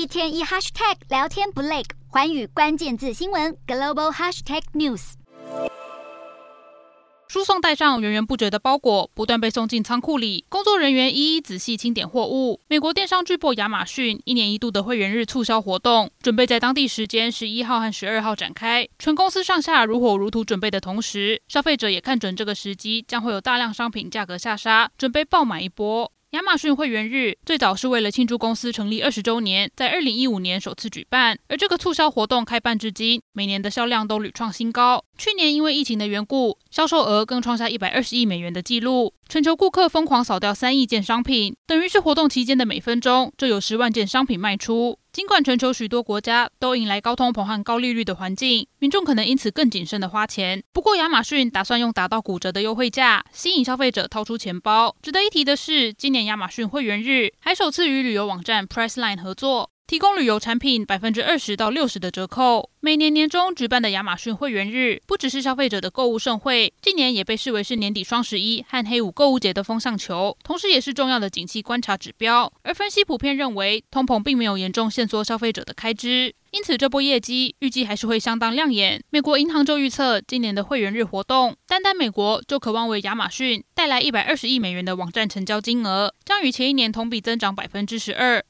一天一 hashtag 聊天不累，寰宇关键字新闻 global hashtag news。输送带上源源不绝的包裹不断被送进仓库里，工作人员一一仔细清点货物。美国电商巨擘亚马逊一年一度的会员日促销活动，准备在当地时间十一号和十二号展开。全公司上下如火如荼准备的同时，消费者也看准这个时机，将会有大量商品价格下杀，准备爆买一波。亚马逊会员日最早是为了庆祝公司成立二十周年，在二零一五年首次举办。而这个促销活动开办至今，每年的销量都屡创新高。去年因为疫情的缘故，销售额更创下一百二十亿美元的纪录。全球顾客疯狂扫掉三亿件商品，等于是活动期间的每分钟就有十万件商品卖出。尽管全球许多国家都迎来高通膨和高利率的环境，民众可能因此更谨慎的花钱。不过，亚马逊打算用打到骨折的优惠价吸引消费者掏出钱包。值得一提的是，今年亚马逊会员日还首次与旅游网站 Priceline 合作。提供旅游产品百分之二十到六十的折扣。每年年中举办的亚马逊会员日，不只是消费者的购物盛会，近年也被视为是年底双十一和黑五购物节的风向球，同时也是重要的景气观察指标。而分析普遍认为，通膨并没有严重限缩消费者的开支，因此这波业绩预计还是会相当亮眼。美国银行就预测，今年的会员日活动，单单美国就可望为亚马逊带来一百二十亿美元的网站成交金额，将与前一年同比增长百分之十二。